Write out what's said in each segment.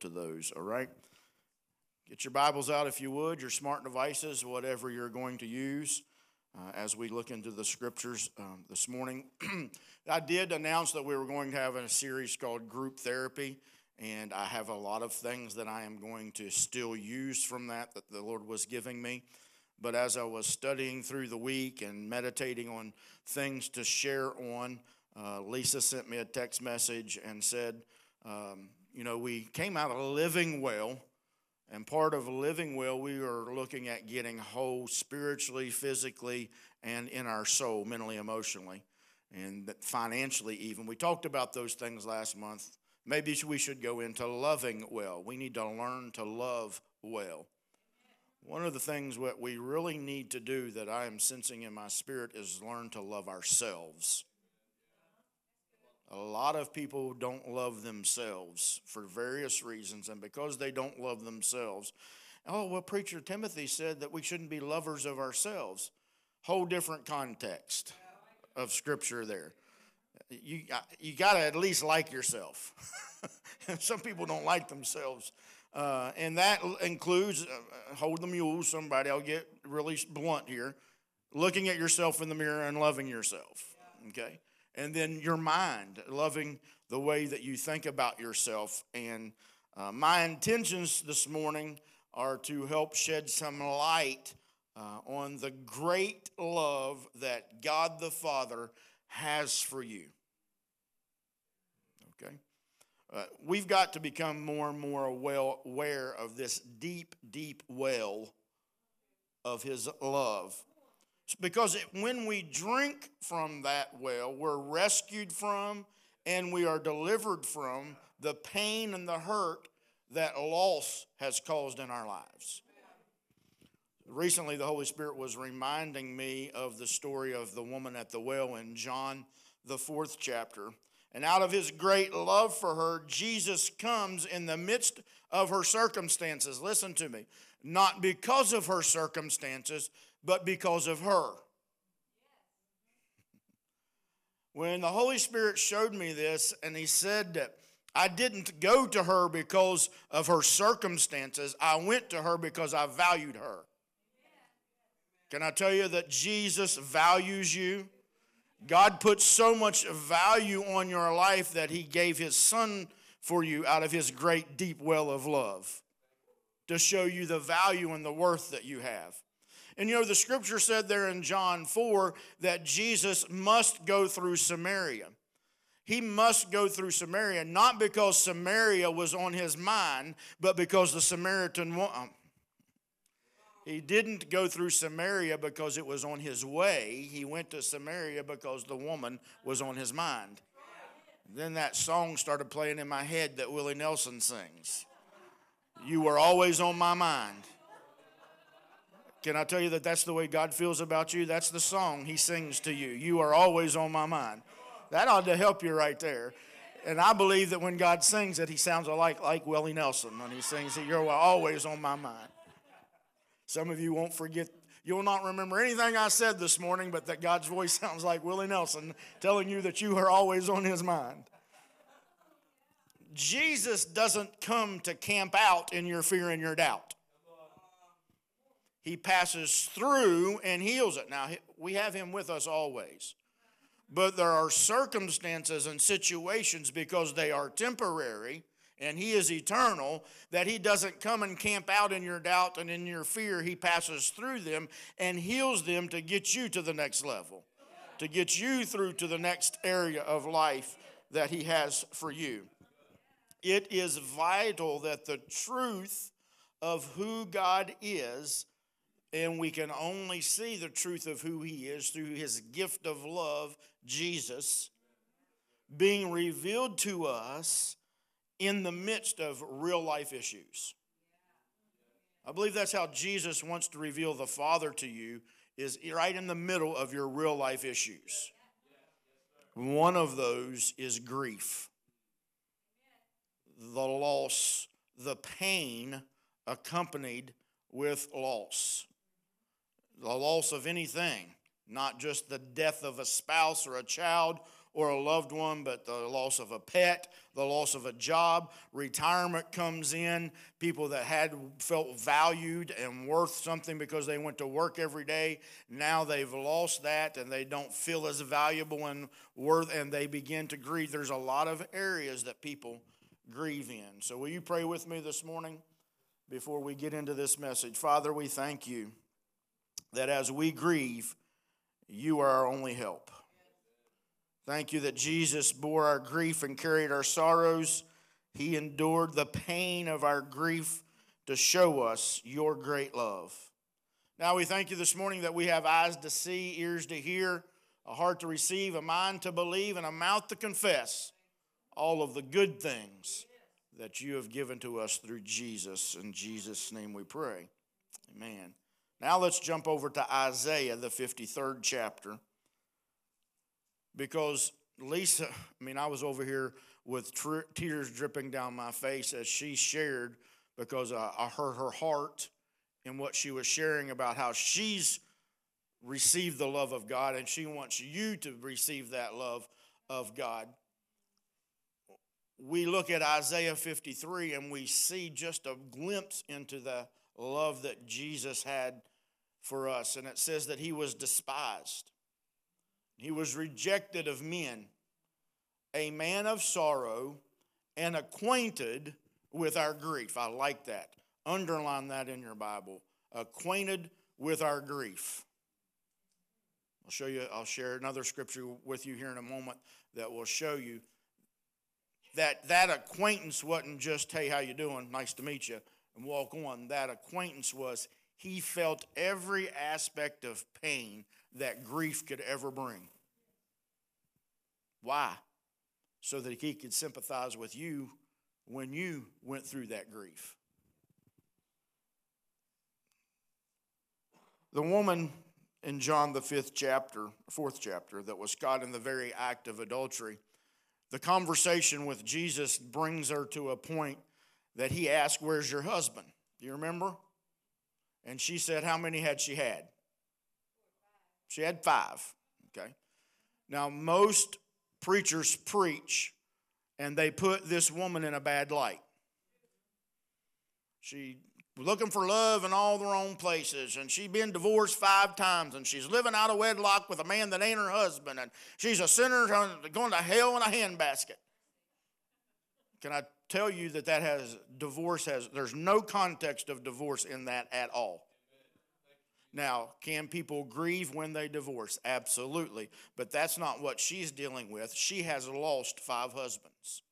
to those, all right? Get your Bibles out if you would, your smart devices, whatever you're going to use. Uh, as we look into the scriptures um, this morning, I did announce that we were going to have a series called Group Therapy, and I have a lot of things that I am going to still use from that that the Lord was giving me. But as I was studying through the week and meditating on things to share on, uh, Lisa sent me a text message and said, um, You know, we came out of living well, and part of living well, we are looking at getting whole spiritually, physically, and in our soul, mentally, emotionally, and financially, even. We talked about those things last month. Maybe we should go into loving well. We need to learn to love well. One of the things that we really need to do that I am sensing in my spirit is learn to love ourselves. A lot of people don't love themselves for various reasons, and because they don't love themselves, oh, well, Preacher Timothy said that we shouldn't be lovers of ourselves. Whole different context of scripture there. You, you got to at least like yourself. Some people don't like themselves. Uh, and that includes, uh, hold the mule, somebody, I'll get really blunt here, looking at yourself in the mirror and loving yourself. Okay? And then your mind, loving the way that you think about yourself. And uh, my intentions this morning are to help shed some light uh, on the great love that God the Father has for you. Uh, we've got to become more and more well aware of this deep, deep well of His love. Because it, when we drink from that well, we're rescued from and we are delivered from the pain and the hurt that loss has caused in our lives. Recently, the Holy Spirit was reminding me of the story of the woman at the well in John, the fourth chapter. And out of his great love for her, Jesus comes in the midst of her circumstances. Listen to me. Not because of her circumstances, but because of her. When the Holy Spirit showed me this, and he said that I didn't go to her because of her circumstances, I went to her because I valued her. Can I tell you that Jesus values you? God put so much value on your life that He gave His Son for you out of His great deep well of love to show you the value and the worth that you have. And you know, the scripture said there in John 4 that Jesus must go through Samaria. He must go through Samaria, not because Samaria was on his mind, but because the Samaritan woman. Um, he didn't go through Samaria because it was on his way. He went to Samaria because the woman was on his mind. Then that song started playing in my head that Willie Nelson sings. You were always on my mind. Can I tell you that that's the way God feels about you? That's the song he sings to you. You are always on my mind. That ought to help you right there. And I believe that when God sings it, he sounds alike like Willie Nelson when he sings it. You're always on my mind. Some of you won't forget, you'll not remember anything I said this morning, but that God's voice sounds like Willie Nelson telling you that you are always on his mind. Jesus doesn't come to camp out in your fear and your doubt. He passes through and heals it. Now, we have him with us always. But there are circumstances and situations because they are temporary and He is eternal, that He doesn't come and camp out in your doubt and in your fear. He passes through them and heals them to get you to the next level, to get you through to the next area of life that He has for you. It is vital that the truth of who God is, and we can only see the truth of who He is through His gift of love, Jesus, being revealed to us in the midst of real life issues. I believe that's how Jesus wants to reveal the Father to you is right in the middle of your real life issues. One of those is grief. The loss, the pain accompanied with loss. The loss of anything, not just the death of a spouse or a child or a loved one, but the loss of a pet, the loss of a job, retirement comes in, people that had felt valued and worth something because they went to work every day, now they've lost that and they don't feel as valuable and worth and they begin to grieve. There's a lot of areas that people grieve in. So will you pray with me this morning before we get into this message? Father, we thank you that as we grieve, you are our only help. Thank you that Jesus bore our grief and carried our sorrows. He endured the pain of our grief to show us your great love. Now we thank you this morning that we have eyes to see, ears to hear, a heart to receive, a mind to believe, and a mouth to confess all of the good things that you have given to us through Jesus. In Jesus' name we pray. Amen. Now let's jump over to Isaiah, the 53rd chapter. Because Lisa, I mean, I was over here with tr- tears dripping down my face as she shared, because I, I heard her heart in what she was sharing about how she's received the love of God and she wants you to receive that love of God. We look at Isaiah 53 and we see just a glimpse into the love that Jesus had for us. And it says that he was despised, he was rejected of men, a man of sorrow, and acquainted with our grief. I like that. Underline that in your Bible. Acquainted with our grief. I'll show you, I'll share another scripture with you here in a moment that will show you that that acquaintance wasn't just, hey, how you doing? Nice to meet you, and walk on. That acquaintance was he felt every aspect of pain that grief could ever bring. Why? So that he could sympathize with you when you went through that grief. The woman in John the fifth chapter, fourth chapter, that was caught in the very act of adultery, the conversation with Jesus brings her to a point that he asked, Where's your husband? Do you remember? And she said, How many had she had? She had five. Okay. Now, most preachers preach and they put this woman in a bad light. She looking for love in all the wrong places and she's been divorced five times and she's living out of wedlock with a man that ain't her husband and she's a sinner going to hell in a handbasket can i tell you that that has divorce has there's no context of divorce in that at all now, can people grieve when they divorce? Absolutely. But that's not what she's dealing with. She has lost five husbands.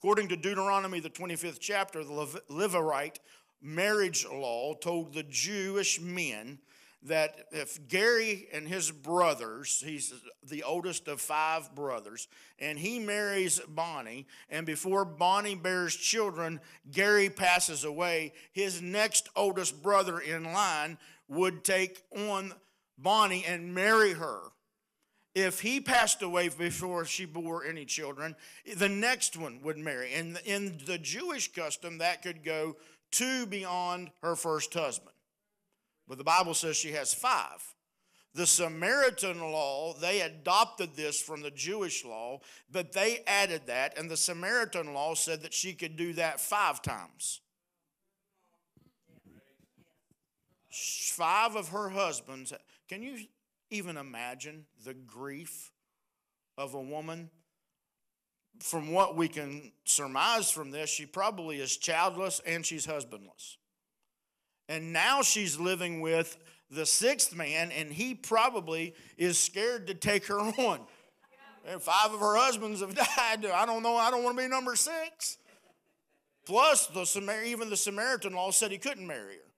According to Deuteronomy, the 25th chapter, the Levirate marriage law told the Jewish men that if Gary and his brothers, he's the oldest of five brothers, and he marries Bonnie, and before Bonnie bears children, Gary passes away, his next oldest brother in line would take on Bonnie and marry her. If he passed away before she bore any children, the next one would marry. And in the Jewish custom, that could go two beyond her first husband. But the Bible says she has five. The Samaritan law, they adopted this from the Jewish law, but they added that, and the Samaritan law said that she could do that five times. Five of her husbands. Can you even imagine the grief of a woman? From what we can surmise from this, she probably is childless and she's husbandless. And now she's living with the sixth man, and he probably is scared to take her on. And five of her husbands have died. I don't know. I don't want to be number six. Plus, the even the Samaritan law said he couldn't marry her.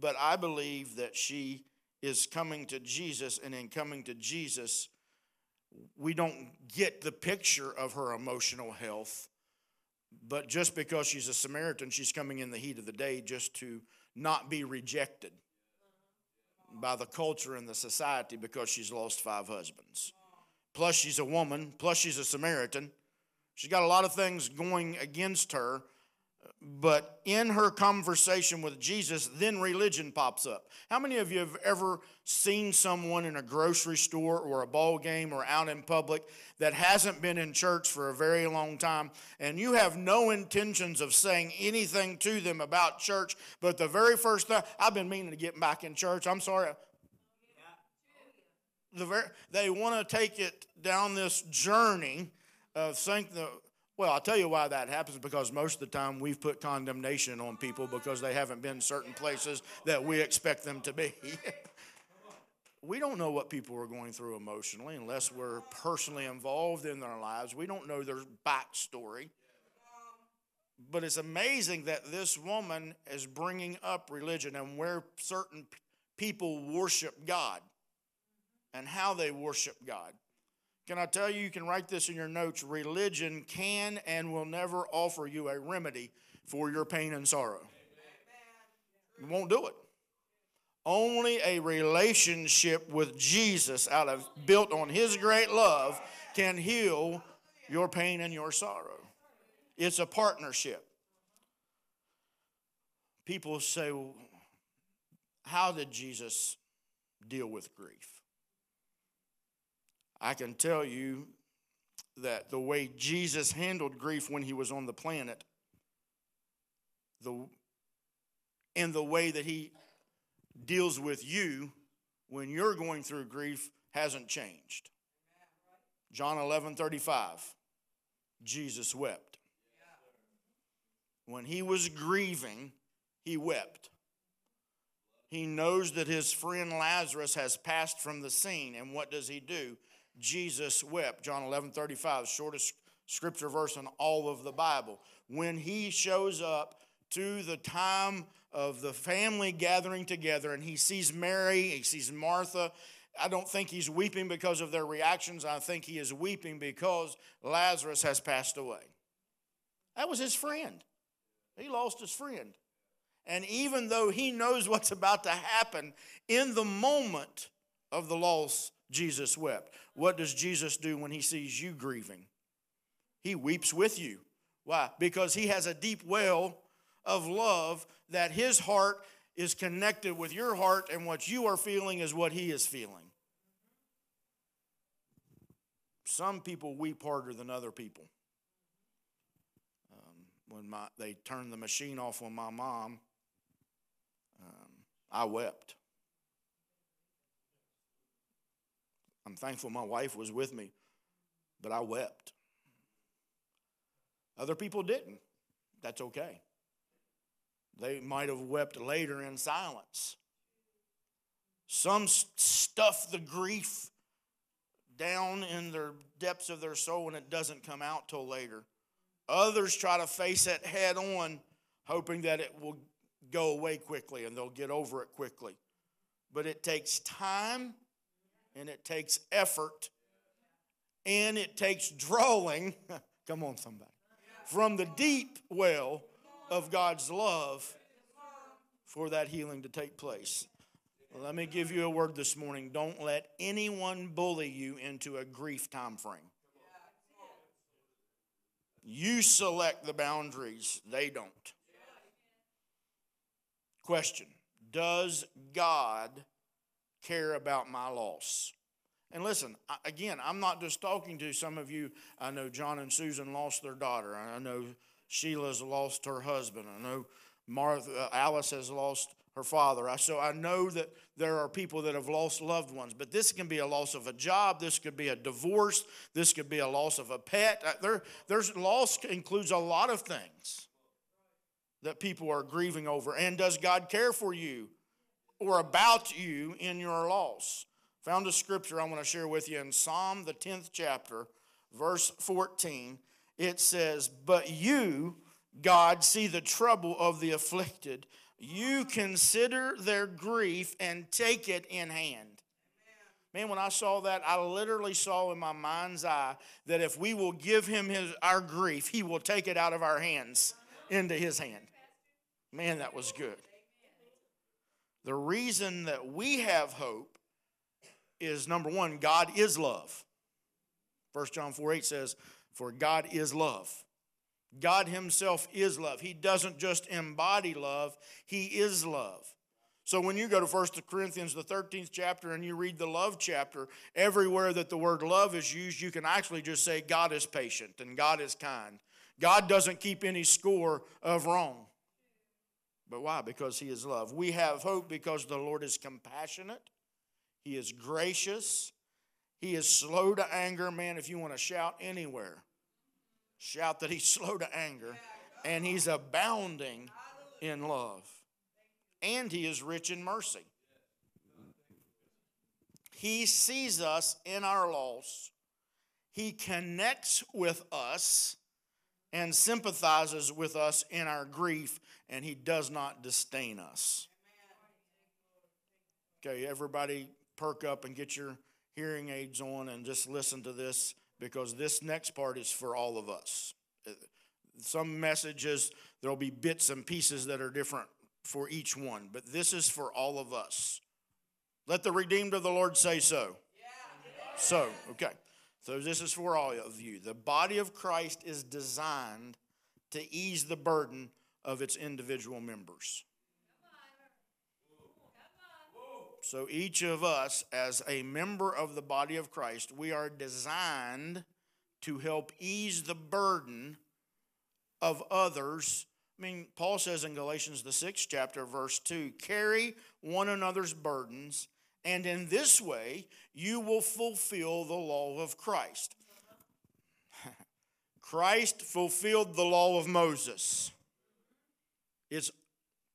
But I believe that she is coming to Jesus, and in coming to Jesus, we don't get the picture of her emotional health but just because she's a Samaritan, she's coming in the heat of the day just to not be rejected by the culture and the society because she's lost five husbands. Plus, she's a woman. Plus, she's a Samaritan. She's got a lot of things going against her, but in her conversation with Jesus, then religion pops up. How many of you have ever seen someone in a grocery store or a ball game or out in public that hasn't been in church for a very long time and you have no intentions of saying anything to them about church, but the very first time, I've been meaning to get back in church. I'm sorry. The very, they want to take it down this journey of saying the well, I'll tell you why that happens because most of the time we've put condemnation on people because they haven't been certain places that we expect them to be. we don't know what people are going through emotionally unless we're personally involved in their lives. We don't know their backstory. But it's amazing that this woman is bringing up religion and where certain people worship God and how they worship God. Can I tell you, you can write this in your notes religion can and will never offer you a remedy for your pain and sorrow. It won't do it. Only a relationship with Jesus out of built on his great love can heal your pain and your sorrow. It's a partnership. People say, well, how did Jesus deal with grief? I can tell you that the way Jesus handled grief when he was on the planet, the, and the way that he deals with you when you're going through grief hasn't changed. John 11 35, Jesus wept. When he was grieving, he wept. He knows that his friend Lazarus has passed from the scene, and what does he do? Jesus wept. John 11 35, shortest scripture verse in all of the Bible. When he shows up to the time of the family gathering together and he sees Mary, he sees Martha. I don't think he's weeping because of their reactions. I think he is weeping because Lazarus has passed away. That was his friend. He lost his friend. And even though he knows what's about to happen in the moment of the loss, Jesus wept. What does Jesus do when he sees you grieving? He weeps with you. Why? Because he has a deep well of love that his heart is connected with your heart, and what you are feeling is what he is feeling. Some people weep harder than other people. Um, when my, they turned the machine off on my mom, um, I wept. I'm thankful my wife was with me, but I wept. Other people didn't. That's okay. They might have wept later in silence. Some stuff the grief down in the depths of their soul and it doesn't come out till later. Others try to face it head on, hoping that it will go away quickly and they'll get over it quickly. But it takes time and it takes effort and it takes drawing. Come on, somebody. From the deep well of God's love for that healing to take place. Let me give you a word this morning. Don't let anyone bully you into a grief time frame. You select the boundaries, they don't. Question Does God care about my loss. And listen, again, I'm not just talking to some of you. I know John and Susan lost their daughter. I know Sheila's lost her husband. I know Martha, uh, Alice has lost her father. So I know that there are people that have lost loved ones, but this can be a loss of a job. This could be a divorce. This could be a loss of a pet. Uh, there, there's loss includes a lot of things that people are grieving over. And does God care for you? Or about you in your loss. Found a scripture I want to share with you in Psalm, the 10th chapter, verse 14. It says, But you, God, see the trouble of the afflicted. You consider their grief and take it in hand. Man, when I saw that, I literally saw in my mind's eye that if we will give him his, our grief, he will take it out of our hands into his hand. Man, that was good. The reason that we have hope is number one, God is love. 1 John 4 8 says, For God is love. God Himself is love. He doesn't just embody love, He is love. So when you go to 1 Corinthians, the 13th chapter, and you read the love chapter, everywhere that the word love is used, you can actually just say God is patient and God is kind. God doesn't keep any score of wrong. But why? Because He is love. We have hope because the Lord is compassionate, He is gracious, He is slow to anger. Man, if you want to shout anywhere, shout that He's slow to anger, and He's abounding in love, and He is rich in mercy. He sees us in our loss. He connects with us and sympathizes with us in our grief and he does not disdain us. Okay, everybody perk up and get your hearing aids on and just listen to this because this next part is for all of us. Some messages, there'll be bits and pieces that are different for each one, but this is for all of us. Let the redeemed of the Lord say so. So, okay. So, this is for all of you. The body of Christ is designed to ease the burden of its individual members. So each of us, as a member of the body of Christ, we are designed to help ease the burden of others. I mean, Paul says in Galatians, the sixth chapter, verse 2 carry one another's burdens, and in this way you will fulfill the law of Christ. Christ fulfilled the law of Moses. It's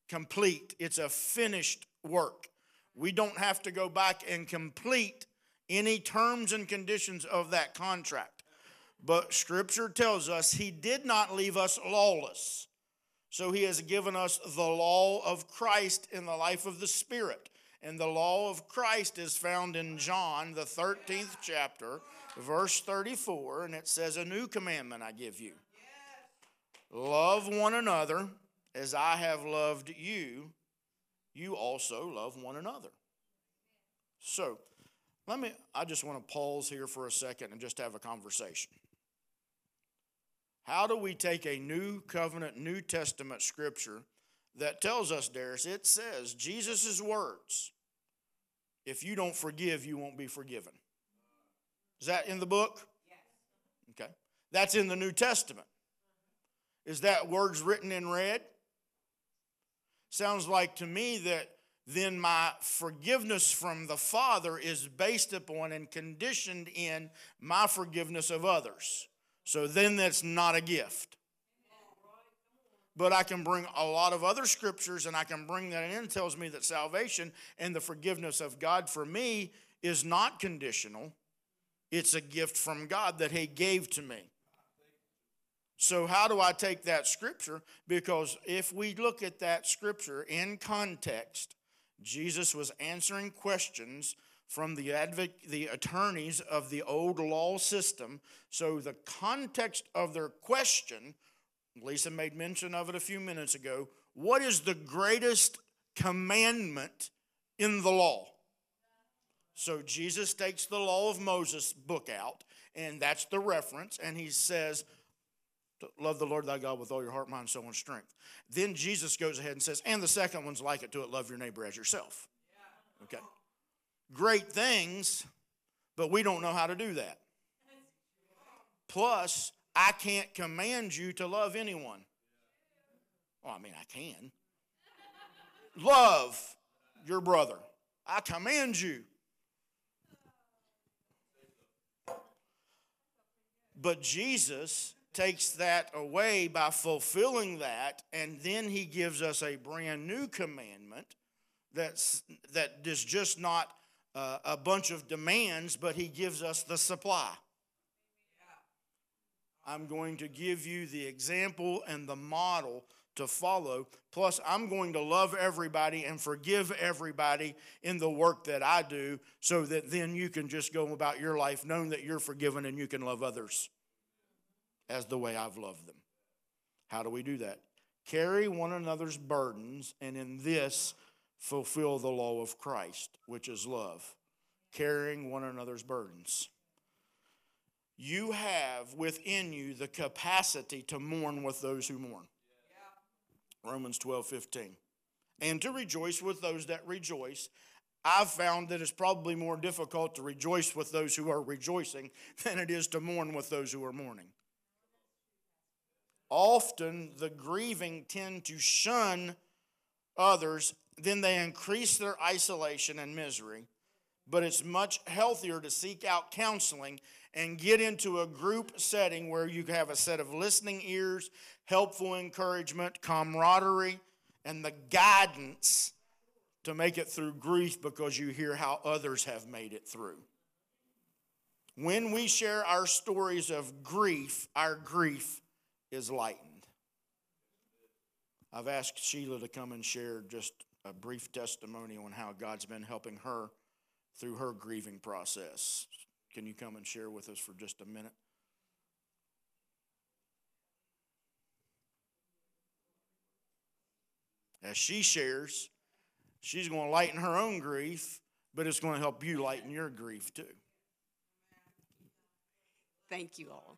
complete, it's a finished work. We don't have to go back and complete any terms and conditions of that contract. But Scripture tells us He did not leave us lawless. So He has given us the law of Christ in the life of the Spirit. And the law of Christ is found in John, the 13th chapter, verse 34, and it says, A new commandment I give you love one another as I have loved you, you also love one another. So, let me, I just want to pause here for a second and just have a conversation. How do we take a new covenant, New Testament scripture that tells us, Darius, it says, Jesus' words, if you don't forgive, you won't be forgiven. Is that in the book? Yes. Okay. That's in the New Testament. Is that words written in red? Sounds like to me that then my forgiveness from the Father is based upon and conditioned in my forgiveness of others. So then that's not a gift. But I can bring a lot of other scriptures and I can bring that in. It tells me that salvation and the forgiveness of God for me is not conditional, it's a gift from God that He gave to me. So, how do I take that scripture? Because if we look at that scripture in context, Jesus was answering questions from the, adv- the attorneys of the old law system. So, the context of their question, Lisa made mention of it a few minutes ago. What is the greatest commandment in the law? So, Jesus takes the law of Moses book out, and that's the reference, and he says, love the Lord thy God with all your heart, mind, soul, and strength. Then Jesus goes ahead and says, and the second one's like it to it, love your neighbor as yourself. Okay. Great things, but we don't know how to do that. Plus, I can't command you to love anyone. Well, I mean, I can. Love your brother. I command you. But Jesus takes that away by fulfilling that, and then he gives us a brand new commandment that's, that is just not uh, a bunch of demands, but he gives us the supply. I'm going to give you the example and the model to follow. Plus, I'm going to love everybody and forgive everybody in the work that I do so that then you can just go about your life knowing that you're forgiven and you can love others as the way I've loved them. How do we do that? Carry one another's burdens, and in this fulfill the law of Christ, which is love. Carrying one another's burdens. You have within you the capacity to mourn with those who mourn. Romans 12, 15. And to rejoice with those that rejoice. I've found that it's probably more difficult to rejoice with those who are rejoicing than it is to mourn with those who are mourning. Often the grieving tend to shun others, then they increase their isolation and misery. But it's much healthier to seek out counseling and get into a group setting where you have a set of listening ears, helpful encouragement, camaraderie, and the guidance to make it through grief because you hear how others have made it through. When we share our stories of grief, our grief is lightened. I've asked Sheila to come and share just a brief testimony on how God's been helping her through her grieving process. Can you come and share with us for just a minute? As she shares, she's going to lighten her own grief, but it's going to help you lighten your grief too. Thank you all.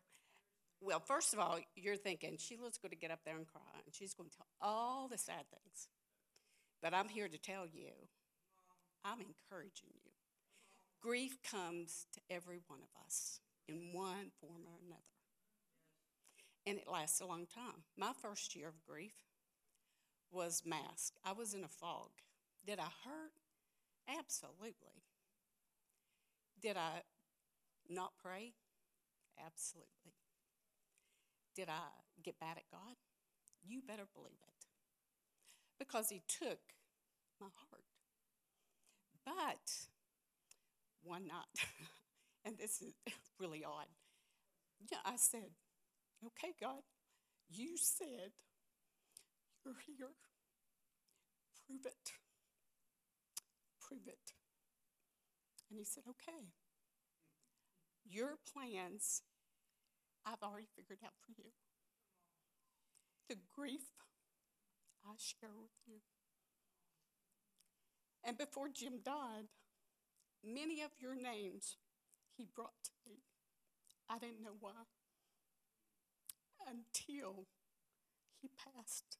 Well, first of all, you're thinking Sheila's going to get up there and cry, and she's going to tell all the sad things. But I'm here to tell you, I'm encouraging you. Grief comes to every one of us in one form or another. And it lasts a long time. My first year of grief was masked. I was in a fog. Did I hurt? Absolutely. Did I not pray? Absolutely. Did I get bad at God? You better believe it. Because He took my heart. But one night, and this is really odd. Yeah, I said, Okay, God, you said you're here. Prove it. Prove it. And he said, Okay. Your plans, I've already figured out for you. The grief, I share with you. And before Jim died, many of your names he brought to me. I didn't know why until he passed.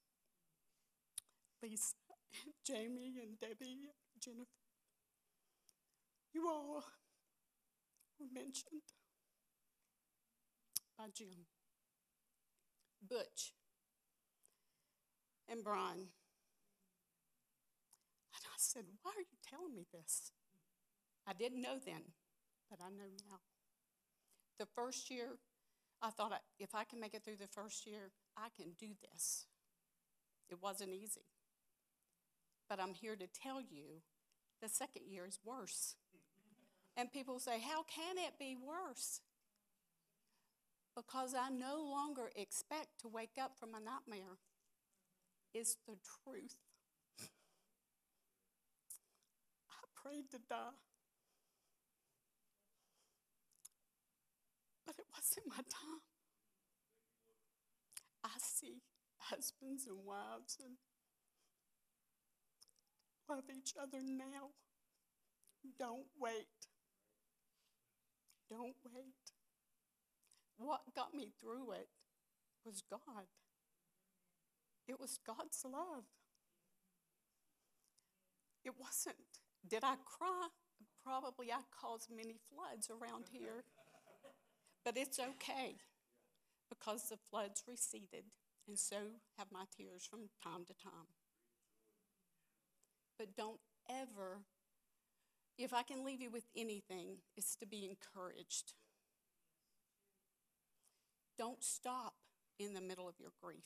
Lisa, Jamie, and Debbie, and Jennifer. You all were mentioned by Jim, Butch, and Brian. And I said, Why are you telling me this? I didn't know then, but I know now. The first year, I thought if I can make it through the first year, I can do this. It wasn't easy. But I'm here to tell you the second year is worse. And people say, How can it be worse? Because I no longer expect to wake up from a nightmare. It's the truth. I prayed to die. But it wasn't my time. I see husbands and wives and love each other now. Don't wait. Don't wait. What got me through it was God. It was God's love. It wasn't, did I cry? Probably I caused many floods around here. But it's okay because the floods receded, and so have my tears from time to time. But don't ever, if I can leave you with anything, it's to be encouraged. Don't stop in the middle of your grief.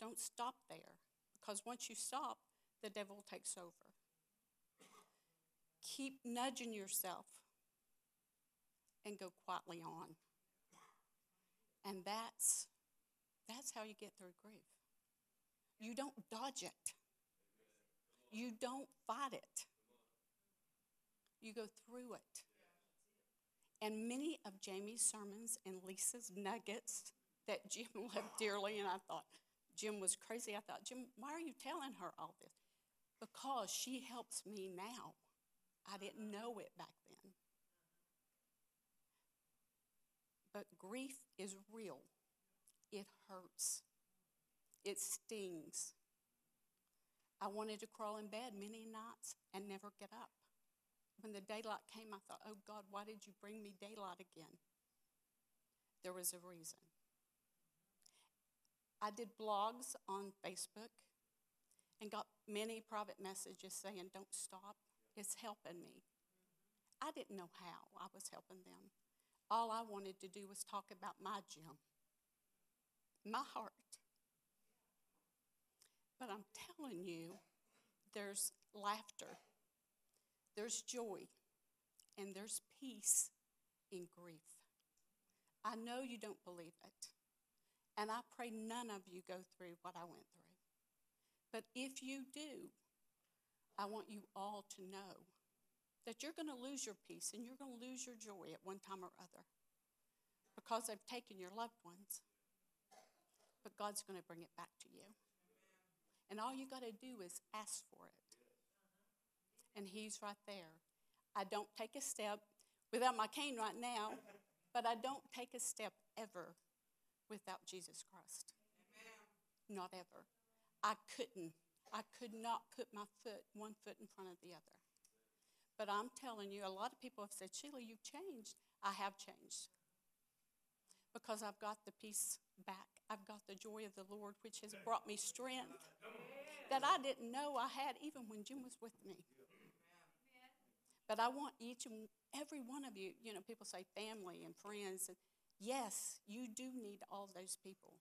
Don't stop there because once you stop, the devil takes over. Keep nudging yourself and go quietly on. And that's that's how you get through grief. You don't dodge it. You don't fight it. You go through it. And many of Jamie's sermons and Lisa's nuggets that Jim loved dearly, and I thought Jim was crazy. I thought, Jim, why are you telling her all this? Because she helps me now. I didn't know it back then. Grief is real, it hurts, it stings. I wanted to crawl in bed many nights and never get up. When the daylight came, I thought, oh God, why did you bring me daylight again? There was a reason. I did blogs on Facebook and got many private messages saying, don't stop, it's helping me. I didn't know how I was helping them. All I wanted to do was talk about my Jim, my heart. But I'm telling you, there's laughter, there's joy, and there's peace in grief. I know you don't believe it, and I pray none of you go through what I went through. But if you do, I want you all to know that you're going to lose your peace and you're going to lose your joy at one time or other because they've taken your loved ones. But God's going to bring it back to you. And all you got to do is ask for it. And He's right there. I don't take a step without my cane right now, but I don't take a step ever without Jesus Christ. Not ever. I couldn't. I could not put my foot, one foot in front of the other. But I'm telling you, a lot of people have said, Sheila, you've changed. I have changed because I've got the peace back. I've got the joy of the Lord, which has brought me strength that I didn't know I had even when Jim was with me. But I want each and every one of you, you know, people say family and friends. And yes, you do need all those people.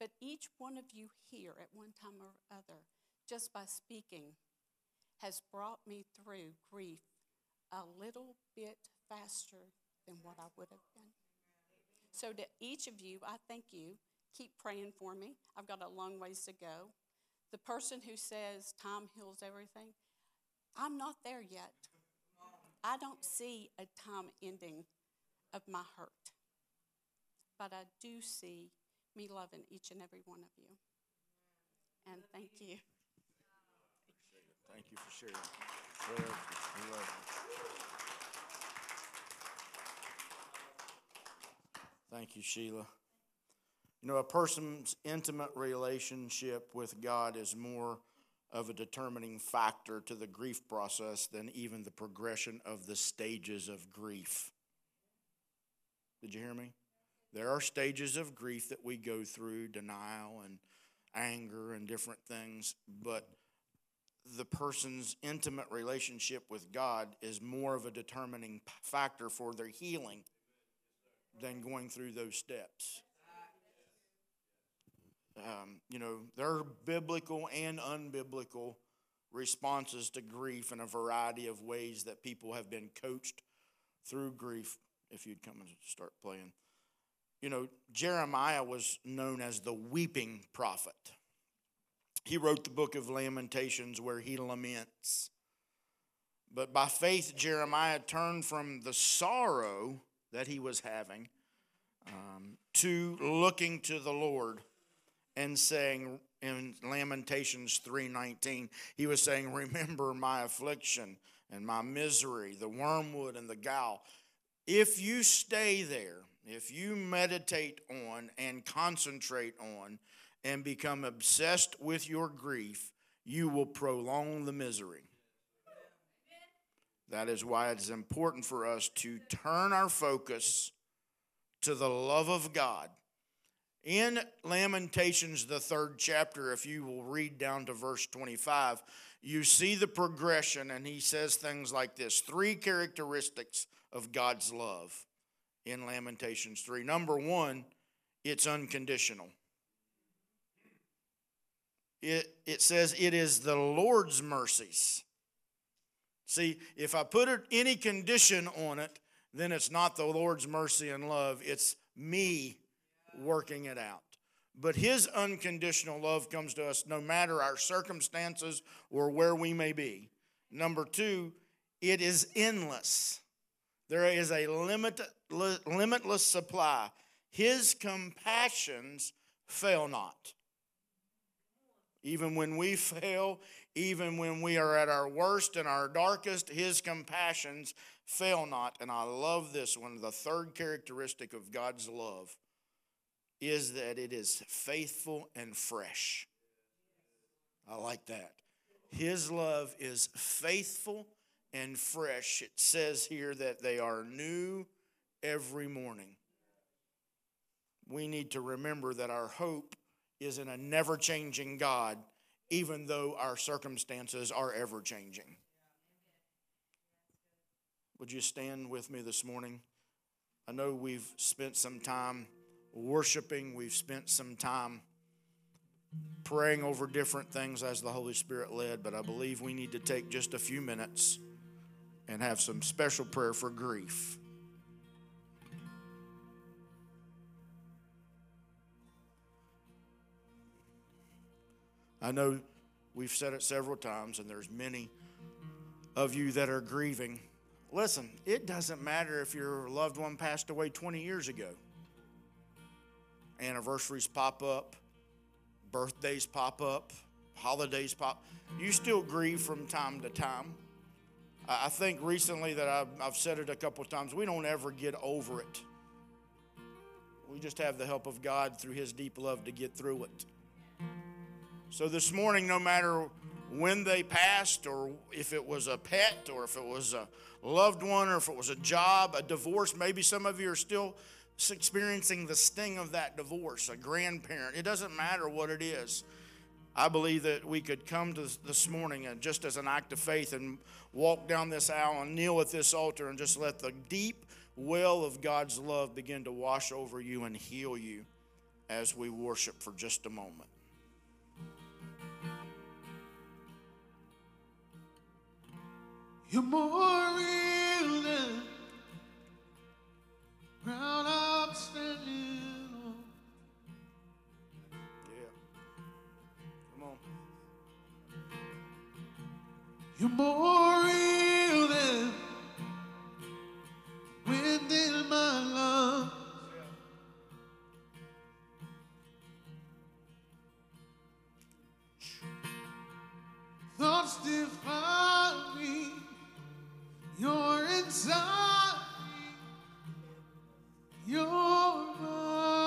But each one of you here at one time or other, just by speaking, has brought me through grief a little bit faster than what I would have been. So, to each of you, I thank you. Keep praying for me. I've got a long ways to go. The person who says time heals everything, I'm not there yet. I don't see a time ending of my hurt. But I do see me loving each and every one of you. And thank you. Thank you for sharing. Thank you, Sheila. You know, a person's intimate relationship with God is more of a determining factor to the grief process than even the progression of the stages of grief. Did you hear me? There are stages of grief that we go through denial and anger and different things, but the person's intimate relationship with God is more of a determining factor for their healing than going through those steps. Um, you know, there are biblical and unbiblical responses to grief in a variety of ways that people have been coached through grief. If you'd come and start playing. You know, Jeremiah was known as the weeping prophet. He wrote the book of Lamentations where he laments. But by faith, Jeremiah turned from the sorrow that he was having um, to looking to the Lord and saying in Lamentations 3:19 he was saying remember my affliction and my misery the wormwood and the gall if you stay there if you meditate on and concentrate on and become obsessed with your grief you will prolong the misery that is why it's important for us to turn our focus to the love of God in Lamentations, the third chapter, if you will read down to verse 25, you see the progression, and he says things like this three characteristics of God's love in Lamentations 3. Number one, it's unconditional. It, it says it is the Lord's mercies. See, if I put any condition on it, then it's not the Lord's mercy and love, it's me working it out. But His unconditional love comes to us no matter our circumstances or where we may be. Number two, it is endless. There is a limit, limitless supply. His compassions fail not. Even when we fail, even when we are at our worst and our darkest, His compassions fail not. And I love this one. The third characteristic of God's love is that it is faithful and fresh. I like that. His love is faithful and fresh. It says here that they are new every morning. We need to remember that our hope is in a never changing God, even though our circumstances are ever changing. Would you stand with me this morning? I know we've spent some time worshiping, we've spent some time praying over different things as the Holy Spirit led, but I believe we need to take just a few minutes and have some special prayer for grief. I know we've said it several times, and there's many of you that are grieving. Listen, it doesn't matter if your loved one passed away 20 years ago. Anniversaries pop up, birthdays pop up, holidays pop. You still grieve from time to time. I think recently that I've, said it a couple of times, we don't ever get over it. We just have the help of God through His deep love to get through it. So this morning, no matter when they passed, or if it was a pet, or if it was a loved one, or if it was a job, a divorce, maybe some of you are still experiencing the sting of that divorce, a grandparent. It doesn't matter what it is. I believe that we could come to this morning and just as an act of faith and walk down this aisle and kneel at this altar and just let the deep well of God's love begin to wash over you and heal you as we worship for just a moment. You're more real than ground I'm standing on. Yeah. Come on. You're more real than wind in my lungs. Thoughts define me. You're inside me. You're mine.